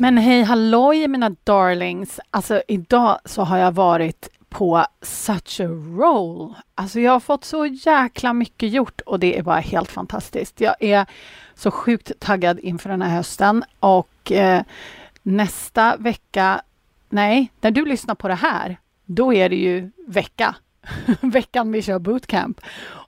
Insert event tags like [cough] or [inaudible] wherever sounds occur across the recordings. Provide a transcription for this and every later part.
Men hej halloj mina darlings! Alltså idag så har jag varit på such a roll. Alltså jag har fått så jäkla mycket gjort och det är bara helt fantastiskt. Jag är så sjukt taggad inför den här hösten och eh, nästa vecka, nej, när du lyssnar på det här, då är det ju vecka. [laughs] Veckan vi kör bootcamp.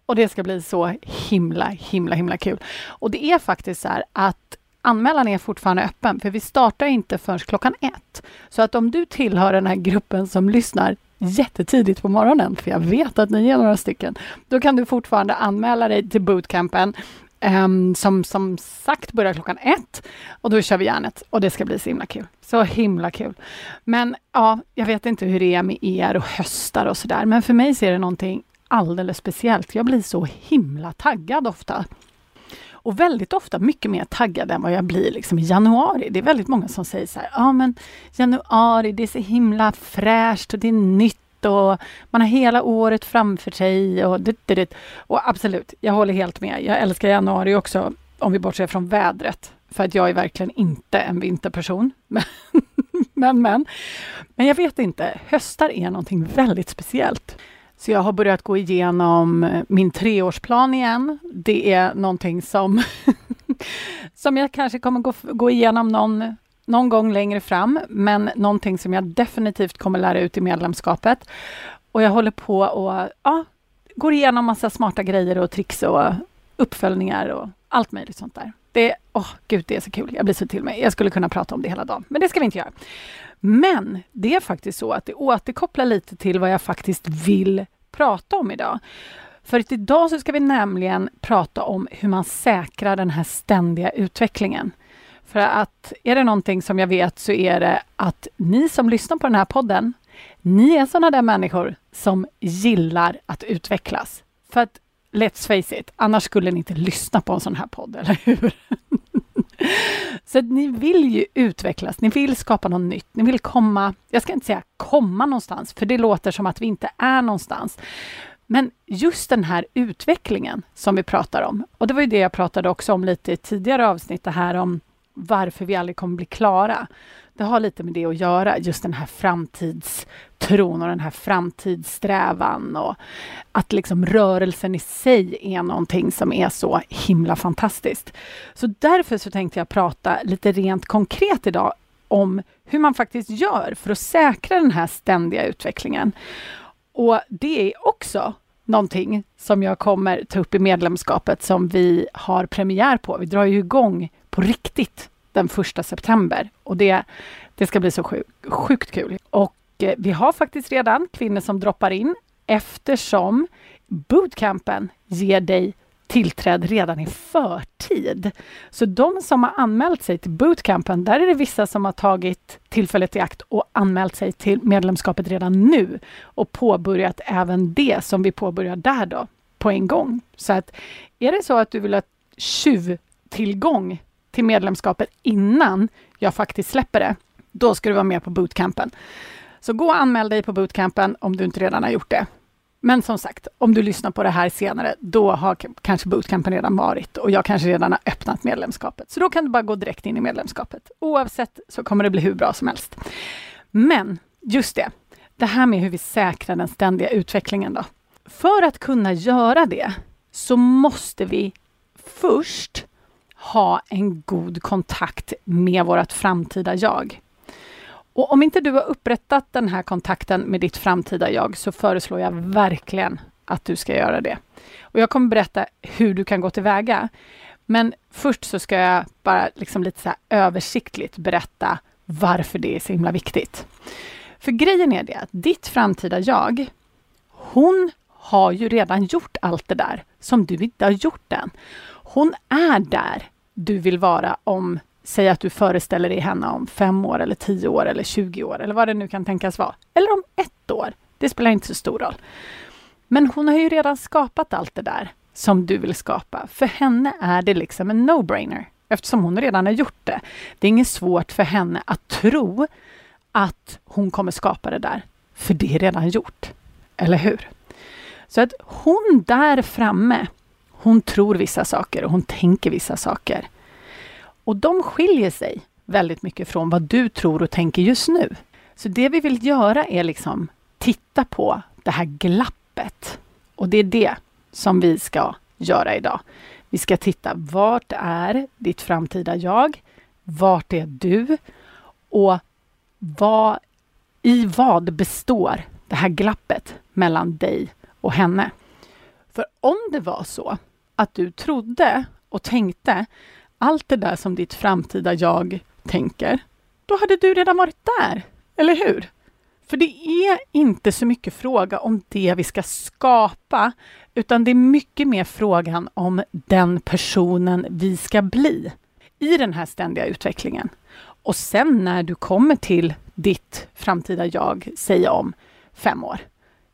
Och det ska bli så himla, himla, himla kul. Och det är faktiskt så här att anmälan är fortfarande öppen, för vi startar inte förrän klockan ett. Så att om du tillhör den här gruppen som lyssnar jättetidigt på morgonen, för jag vet att ni är några stycken, då kan du fortfarande anmäla dig till bootcampen um, som som sagt börjar klockan ett och då kör vi järnet och det ska bli så himla kul. Så himla kul. Men ja, jag vet inte hur det är med er och höstar och sådär, men för mig så är det någonting alldeles speciellt. Jag blir så himla taggad ofta. Och väldigt ofta mycket mer taggad än vad jag blir liksom i januari. Det är väldigt många som säger så här, ja ah, men januari, det är så himla fräscht och det är nytt och man har hela året framför sig och dit, dit, dit. Och absolut, jag håller helt med. Jag älskar januari också, om vi bortser från vädret. För att jag är verkligen inte en vinterperson. [laughs] Men, men, men. Men jag vet inte, höstar är någonting väldigt speciellt. Så jag har börjat gå igenom eh, min treårsplan igen. Det är någonting som, [laughs] som jag kanske kommer gå, gå igenom någon, någon gång längre fram, men någonting som jag definitivt kommer lära ut i medlemskapet. Och jag håller på och ja, går igenom massa smarta grejer och tricks och uppföljningar och allt möjligt sånt där. Det, åh oh, gud, det är så kul. Jag blir så till mig. Jag skulle kunna prata om det hela dagen, men det ska vi inte göra. Men det är faktiskt så att det återkopplar lite till vad jag faktiskt vill prata om idag. För att idag så ska vi nämligen prata om hur man säkrar den här ständiga utvecklingen. För att är det någonting som jag vet så är det att ni som lyssnar på den här podden, ni är sådana där människor som gillar att utvecklas. För att let's face it, annars skulle ni inte lyssna på en sån här podd, eller hur? Så ni vill ju utvecklas, ni vill skapa något nytt, ni vill komma, jag ska inte säga komma någonstans, för det låter som att vi inte är någonstans. Men just den här utvecklingen som vi pratar om, och det var ju det jag pratade också om lite i tidigare avsnitt, det här om varför vi aldrig kommer bli klara. Det har lite med det att göra, just den här framtidstron och den här framtidssträvan och att liksom rörelsen i sig är någonting som är så himla fantastiskt. Så därför så tänkte jag prata lite rent konkret idag om hur man faktiskt gör för att säkra den här ständiga utvecklingen. Och det är också någonting som jag kommer ta upp i medlemskapet som vi har premiär på. Vi drar ju igång på riktigt den första september och det, det ska bli så sjuk, sjukt kul. Och eh, vi har faktiskt redan kvinnor som droppar in eftersom bootcampen ger dig tillträde redan i förtid. Så de som har anmält sig till bootcampen, där är det vissa som har tagit tillfället i akt och anmält sig till medlemskapet redan nu och påbörjat även det som vi påbörjar där då på en gång. Så att är det så att du vill ha tjuvtillgång till medlemskapet innan jag faktiskt släpper det, då ska du vara med på bootcampen. Så gå och anmäl dig på bootcampen om du inte redan har gjort det. Men som sagt, om du lyssnar på det här senare, då har kanske bootcampen redan varit och jag kanske redan har öppnat medlemskapet. Så då kan du bara gå direkt in i medlemskapet. Oavsett så kommer det bli hur bra som helst. Men just det, det här med hur vi säkrar den ständiga utvecklingen då. För att kunna göra det så måste vi först ha en god kontakt med vårt framtida jag. Och om inte du har upprättat den här kontakten med ditt framtida jag så föreslår jag verkligen att du ska göra det. Och jag kommer berätta hur du kan gå tillväga. Men först så ska jag bara liksom lite så översiktligt berätta varför det är så himla viktigt. För grejen är det att ditt framtida jag, hon har ju redan gjort allt det där som du inte har gjort än. Hon är där du vill vara om, säg att du föreställer dig henne om fem år eller tio år eller 20 år eller vad det nu kan tänkas vara. Eller om ett år. Det spelar inte så stor roll. Men hon har ju redan skapat allt det där som du vill skapa. För henne är det liksom en no-brainer eftersom hon redan har gjort det. Det är inget svårt för henne att tro att hon kommer skapa det där, för det är redan gjort. Eller hur? Så att hon där framme, hon tror vissa saker och hon tänker vissa saker. Och de skiljer sig väldigt mycket från vad du tror och tänker just nu. Så det vi vill göra är liksom titta på det här glappet. Och det är det som vi ska göra idag. Vi ska titta vart är ditt framtida jag? Vart är du? Och vad, i vad består det här glappet mellan dig och henne? För om det var så att du trodde och tänkte allt det där som ditt framtida jag tänker, då hade du redan varit där, eller hur? För det är inte så mycket fråga om det vi ska skapa, utan det är mycket mer frågan om den personen vi ska bli i den här ständiga utvecklingen. Och sen när du kommer till ditt framtida jag, säg om fem år,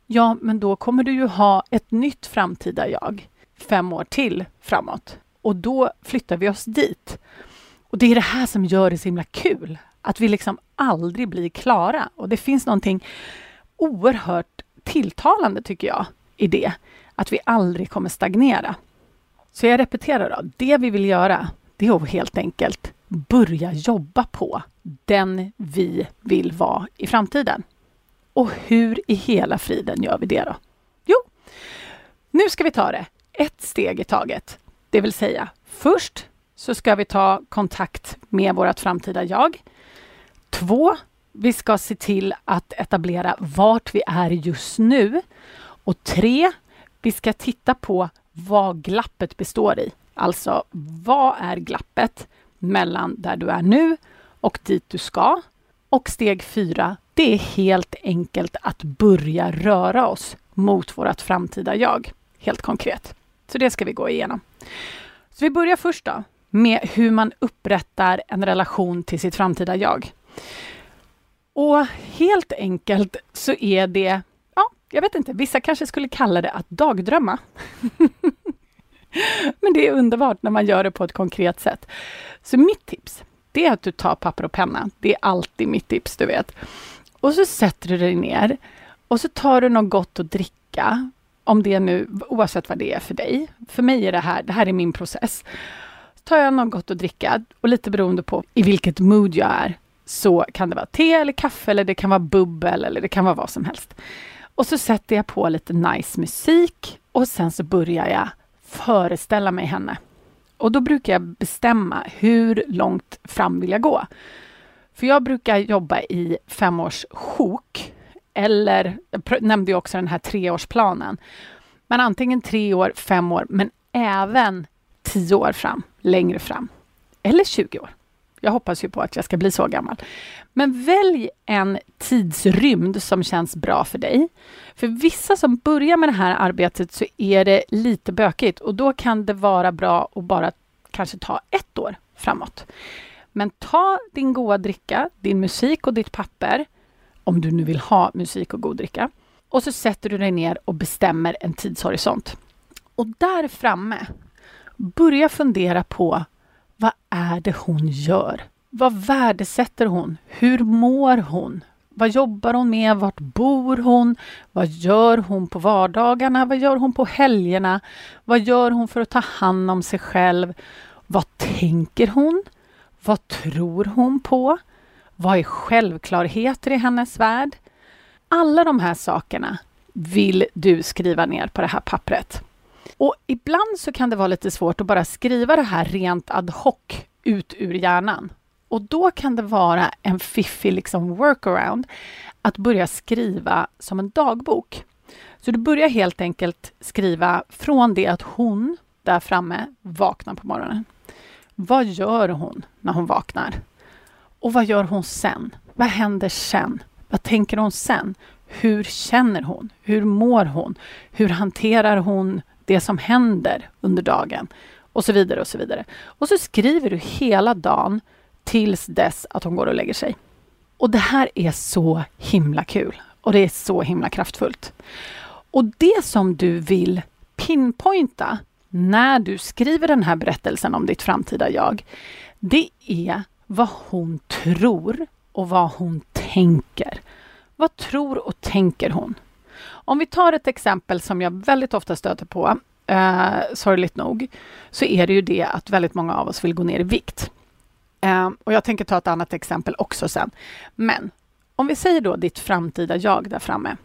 ja, men då kommer du ju ha ett nytt framtida jag fem år till framåt. Och då flyttar vi oss dit. Och det är det här som gör det så himla kul, att vi liksom aldrig blir klara. Och det finns någonting oerhört tilltalande, tycker jag, i det. Att vi aldrig kommer stagnera. Så jag repeterar då. Det vi vill göra, det är att helt enkelt börja jobba på den vi vill vara i framtiden. Och hur i hela friden gör vi det då? Jo, nu ska vi ta det ett steg i taget. Det vill säga, först så ska vi ta kontakt med vårt framtida jag. Två, vi ska se till att etablera vart vi är just nu. Och tre, vi ska titta på vad glappet består i. Alltså, vad är glappet mellan där du är nu och dit du ska? Och steg fyra, det är helt enkelt att börja röra oss mot vårt framtida jag. Helt konkret. Så det ska vi gå igenom. Så vi börjar först då med hur man upprättar en relation till sitt framtida jag. Och helt enkelt så är det, ja, jag vet inte, vissa kanske skulle kalla det att dagdrömma. [laughs] Men det är underbart när man gör det på ett konkret sätt. Så mitt tips, det är att du tar papper och penna. Det är alltid mitt tips, du vet. Och så sätter du dig ner och så tar du något gott att dricka. Om det nu, oavsett vad det är för dig. För mig är det här, det här är min process. Så tar jag något gott att dricka och lite beroende på i vilket mood jag är så kan det vara te eller kaffe eller det kan vara bubbel eller det kan vara vad som helst. Och så sätter jag på lite nice musik och sen så börjar jag föreställa mig henne. Och då brukar jag bestämma hur långt fram vill jag gå. För jag brukar jobba i femårs sjok. Eller, jag nämnde ju också den här treårsplanen. Men antingen tre år, fem år, men även tio år fram, längre fram. Eller 20 år. Jag hoppas ju på att jag ska bli så gammal. Men välj en tidsrymd som känns bra för dig. För vissa som börjar med det här arbetet så är det lite bökigt och då kan det vara bra att bara kanske ta ett år framåt. Men ta din goda dricka, din musik och ditt papper, om du nu vill ha musik och god dricka. Och så sätter du dig ner och bestämmer en tidshorisont. Och där framme, börja fundera på vad är det hon gör? Vad värdesätter hon? Hur mår hon? Vad jobbar hon med? Vart bor hon? Vad gör hon på vardagarna? Vad gör hon på helgerna? Vad gör hon för att ta hand om sig själv? Vad tänker hon? Vad tror hon på? Vad är självklarheter i hennes värld? Alla de här sakerna vill du skriva ner på det här pappret. Och ibland så kan det vara lite svårt att bara skriva det här rent ad hoc ut ur hjärnan. Och då kan det vara en fiffig liksom workaround att börja skriva som en dagbok. Så du börjar helt enkelt skriva från det att hon där framme vaknar på morgonen. Vad gör hon när hon vaknar? Och vad gör hon sen? Vad händer sen? Vad tänker hon sen? Hur känner hon? Hur mår hon? Hur hanterar hon det som händer under dagen? Och så vidare och så vidare. Och så skriver du hela dagen tills dess att hon går och lägger sig. Och det här är så himla kul. Och det är så himla kraftfullt. Och det som du vill pinpointa när du skriver den här berättelsen om ditt framtida jag, det är vad hon tror och vad hon tänker. Vad tror och tänker hon? Om vi tar ett exempel som jag väldigt ofta stöter på, eh, sorgligt nog, så är det ju det att väldigt många av oss vill gå ner i vikt. Eh, och jag tänker ta ett annat exempel också sen. Men om vi säger då ditt framtida jag där framme.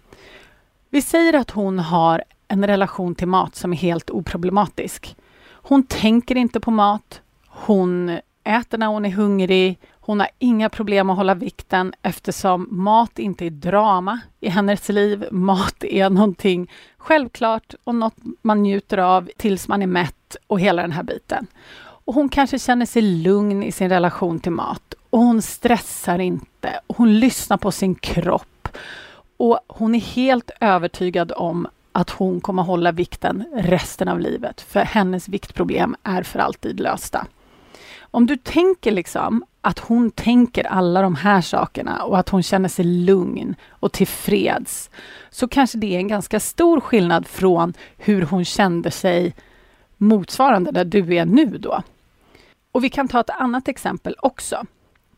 Vi säger att hon har en relation till mat som är helt oproblematisk. Hon tänker inte på mat. Hon äter när hon är hungrig. Hon har inga problem att hålla vikten eftersom mat inte är drama i hennes liv. Mat är någonting självklart och något man njuter av tills man är mätt och hela den här biten. Och hon kanske känner sig lugn i sin relation till mat och hon stressar inte och hon lyssnar på sin kropp. Och hon är helt övertygad om att hon kommer hålla vikten resten av livet, för hennes viktproblem är för alltid lösta. Om du tänker liksom att hon tänker alla de här sakerna och att hon känner sig lugn och tillfreds, så kanske det är en ganska stor skillnad från hur hon kände sig motsvarande där du är nu då. Och vi kan ta ett annat exempel också.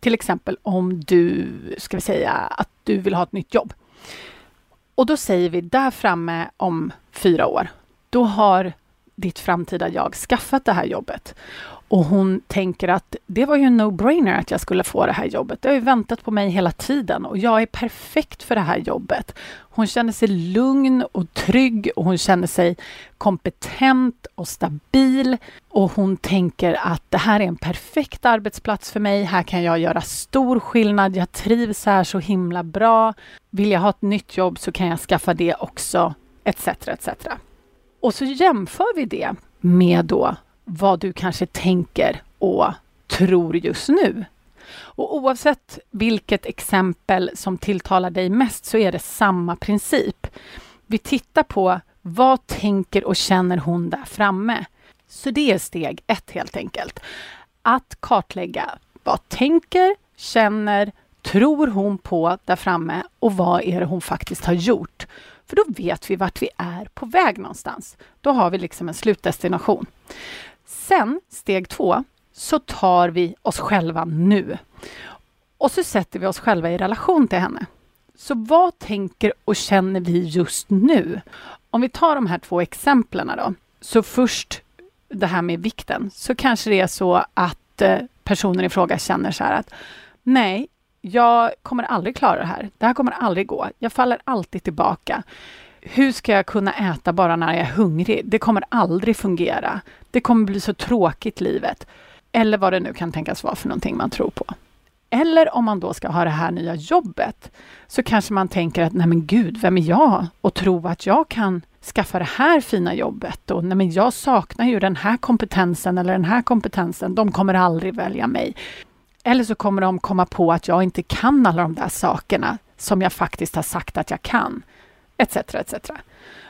Till exempel om du, ska vi säga, att du vill ha ett nytt jobb. Och då säger vi där framme om fyra år, då har ditt framtida jag skaffat det här jobbet. Och hon tänker att det var ju en no-brainer att jag skulle få det här jobbet. Det har ju väntat på mig hela tiden och jag är perfekt för det här jobbet. Hon känner sig lugn och trygg och hon känner sig kompetent och stabil. Och hon tänker att det här är en perfekt arbetsplats för mig. Här kan jag göra stor skillnad. Jag trivs här så himla bra. Vill jag ha ett nytt jobb så kan jag skaffa det också, etc. etc. Och så jämför vi det med då vad du kanske tänker och tror just nu. Och oavsett vilket exempel som tilltalar dig mest så är det samma princip. Vi tittar på vad tänker och känner hon där framme? Så det är steg ett helt enkelt. Att kartlägga vad tänker, känner, tror hon på där framme och vad är det hon faktiskt har gjort? För då vet vi vart vi är på väg någonstans. Då har vi liksom en slutdestination. Sen, steg två, så tar vi oss själva nu. Och så sätter vi oss själva i relation till henne. Så vad tänker och känner vi just nu? Om vi tar de här två exemplen då. Så först det här med vikten, så kanske det är så att eh, personen i fråga känner så här att nej, jag kommer aldrig klara det här. Det här kommer aldrig gå. Jag faller alltid tillbaka hur ska jag kunna äta bara när jag är hungrig? Det kommer aldrig fungera. Det kommer bli så tråkigt livet. Eller vad det nu kan tänkas vara för någonting man tror på. Eller om man då ska ha det här nya jobbet, så kanske man tänker att nej men gud, vem är jag och tro att jag kan skaffa det här fina jobbet och nej men jag saknar ju den här kompetensen eller den här kompetensen. De kommer aldrig välja mig. Eller så kommer de komma på att jag inte kan alla de där sakerna som jag faktiskt har sagt att jag kan etc. etc.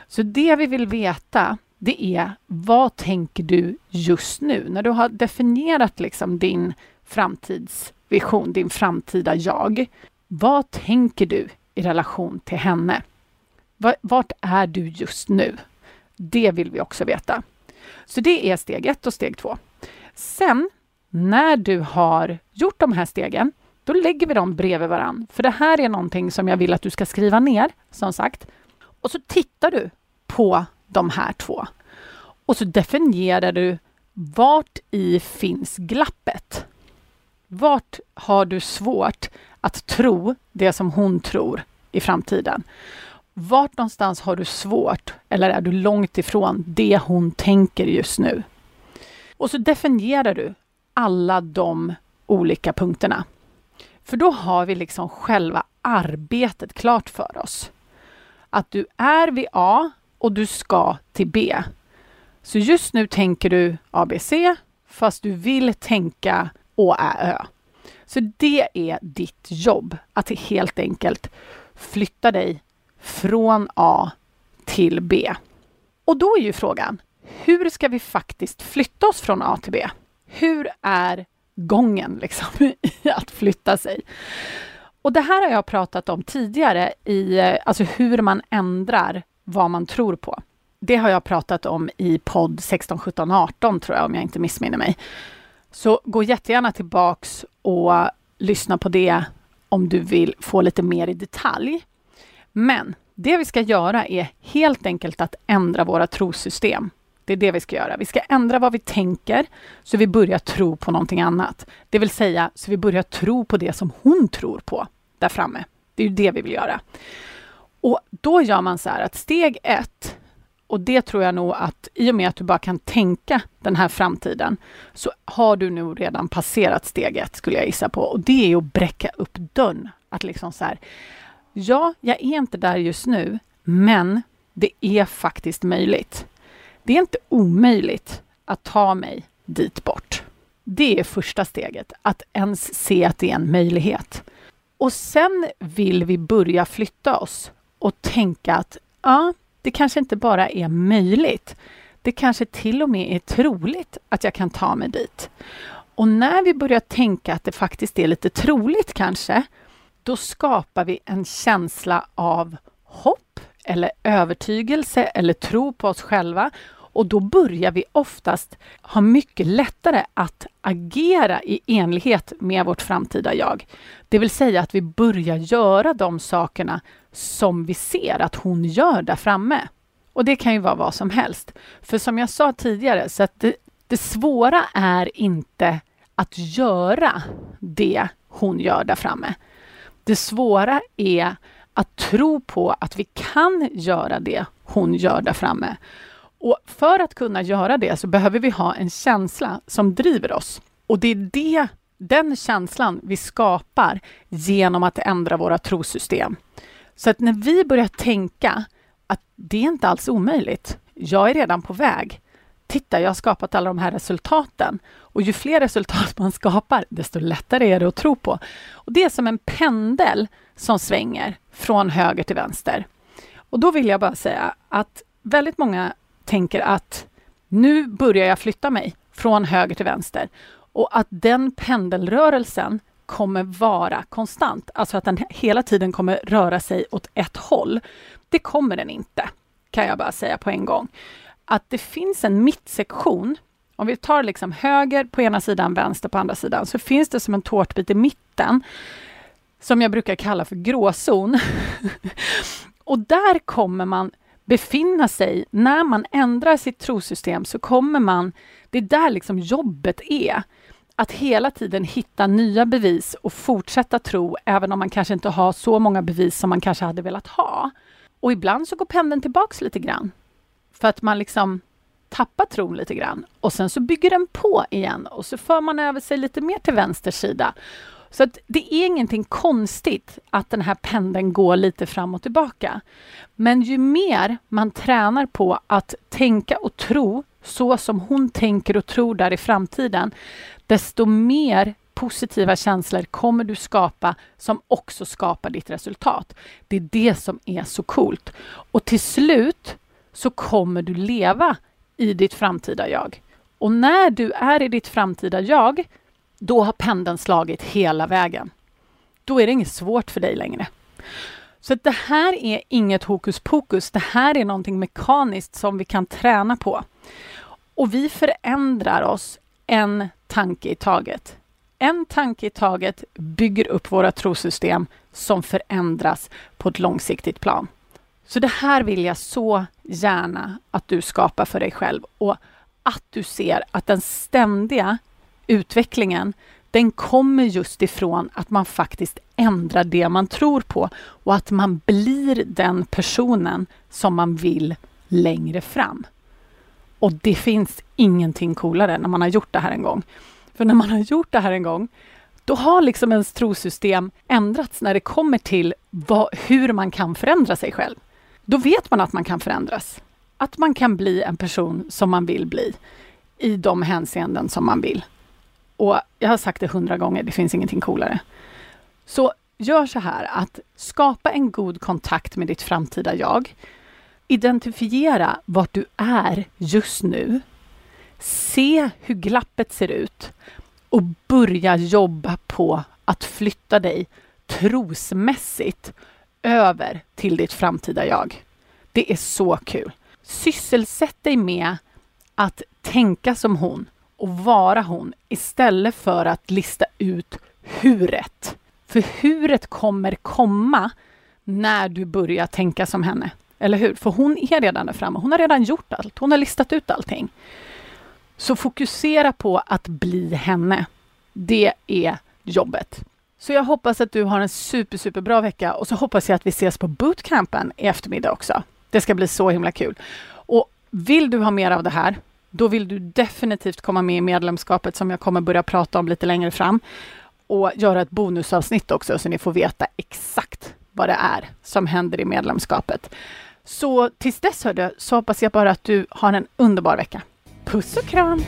Så det vi vill veta, det är vad tänker du just nu? När du har definierat liksom din framtidsvision, din framtida jag. Vad tänker du i relation till henne? Vart är du just nu? Det vill vi också veta. Så det är steg ett och steg två. Sen när du har gjort de här stegen, då lägger vi dem bredvid varann. För det här är någonting som jag vill att du ska skriva ner, som sagt. Och så tittar du på de här två. Och så definierar du vart i finns glappet? Vart har du svårt att tro det som hon tror i framtiden? Vart någonstans har du svårt eller är du långt ifrån det hon tänker just nu? Och så definierar du alla de olika punkterna. För då har vi liksom själva arbetet klart för oss att du är vid A och du ska till B. Så just nu tänker du ABC fast du vill tänka Å, Ä, Ö. Så det är ditt jobb, att helt enkelt flytta dig från A till B. Och då är ju frågan, hur ska vi faktiskt flytta oss från A till B? Hur är gången liksom, [laughs] i att flytta sig? Och det här har jag pratat om tidigare i eh, alltså hur man ändrar vad man tror på. Det har jag pratat om i podd 16, 17, 18 tror jag om jag inte missminner mig. Så gå jättegärna tillbaks och lyssna på det om du vill få lite mer i detalj. Men det vi ska göra är helt enkelt att ändra våra trosystem. Det är det vi ska göra. Vi ska ändra vad vi tänker så vi börjar tro på någonting annat. Det vill säga, så vi börjar tro på det som hon tror på där framme. Det är ju det vi vill göra. Och då gör man så här att steg ett, och det tror jag nog att i och med att du bara kan tänka den här framtiden, så har du nog redan passerat steg ett, skulle jag gissa på. Och det är att bräcka upp dörren. Att liksom så här, ja, jag är inte där just nu, men det är faktiskt möjligt. Det är inte omöjligt att ta mig dit bort. Det är första steget, att ens se att det är en möjlighet. Och sen vill vi börja flytta oss och tänka att ja, det kanske inte bara är möjligt. Det kanske till och med är troligt att jag kan ta mig dit. Och när vi börjar tänka att det faktiskt är lite troligt kanske, då skapar vi en känsla av hopp eller övertygelse eller tro på oss själva och då börjar vi oftast ha mycket lättare att agera i enlighet med vårt framtida jag. Det vill säga att vi börjar göra de sakerna som vi ser att hon gör där framme. Och det kan ju vara vad som helst. För som jag sa tidigare, så att det, det svåra är inte att göra det hon gör där framme. Det svåra är att tro på att vi kan göra det hon gör där framme. Och för att kunna göra det så behöver vi ha en känsla som driver oss. Och det är det, den känslan vi skapar genom att ändra våra trosystem. Så att när vi börjar tänka att det är inte alls omöjligt. Jag är redan på väg. Titta, jag har skapat alla de här resultaten. Och ju fler resultat [laughs] man skapar, desto lättare är det att tro på. Och Det är som en pendel som svänger från höger till vänster. Och då vill jag bara säga att väldigt många tänker att nu börjar jag flytta mig från höger till vänster och att den pendelrörelsen kommer vara konstant, alltså att den hela tiden kommer röra sig åt ett håll. Det kommer den inte, kan jag bara säga på en gång. Att det finns en mittsektion, om vi tar liksom höger på ena sidan, vänster på andra sidan, så finns det som en tårtbit i mitten som jag brukar kalla för gråzon. [laughs] och där kommer man befinna sig, när man ändrar sitt trosystem så kommer man, det är där liksom jobbet är, att hela tiden hitta nya bevis och fortsätta tro, även om man kanske inte har så många bevis som man kanske hade velat ha. Och ibland så går pendeln tillbaks lite grann, för att man liksom tappar tron lite grann. Och sen så bygger den på igen. Och så för man över sig lite mer till vänster sida så att det är ingenting konstigt att den här pendeln går lite fram och tillbaka. Men ju mer man tränar på att tänka och tro så som hon tänker och tror där i framtiden, desto mer positiva känslor kommer du skapa som också skapar ditt resultat. Det är det som är så coolt. Och till slut så kommer du leva i ditt framtida jag. Och när du är i ditt framtida jag då har pendeln slagit hela vägen. Då är det inget svårt för dig längre. Så det här är inget hokus pokus. Det här är någonting mekaniskt som vi kan träna på. Och vi förändrar oss en tanke i taget. En tanke i taget bygger upp våra trosystem som förändras på ett långsiktigt plan. Så det här vill jag så gärna att du skapar för dig själv och att du ser att den ständiga utvecklingen, den kommer just ifrån att man faktiskt ändrar det man tror på och att man blir den personen som man vill längre fram. Och det finns ingenting coolare när man har gjort det här en gång. För när man har gjort det här en gång, då har liksom ens trosystem ändrats när det kommer till vad, hur man kan förändra sig själv. Då vet man att man kan förändras. Att man kan bli en person som man vill bli i de hänseenden som man vill. Och jag har sagt det hundra gånger, det finns ingenting coolare. Så gör så här att skapa en god kontakt med ditt framtida jag. Identifiera vart du är just nu. Se hur glappet ser ut och börja jobba på att flytta dig trosmässigt över till ditt framtida jag. Det är så kul. Sysselsätt dig med att tänka som hon och vara hon istället för att lista ut huret. För huret kommer komma när du börjar tänka som henne. Eller hur? För hon är redan där framme. Hon har redan gjort allt. Hon har listat ut allting. Så fokusera på att bli henne. Det är jobbet. Så jag hoppas att du har en super, super bra vecka och så hoppas jag att vi ses på bootcampen i eftermiddag också. Det ska bli så himla kul. Och vill du ha mer av det här, då vill du definitivt komma med i medlemskapet som jag kommer börja prata om lite längre fram och göra ett bonusavsnitt också så ni får veta exakt vad det är som händer i medlemskapet. Så tills dess hörde, så hoppas jag bara att du har en underbar vecka. Puss och kram!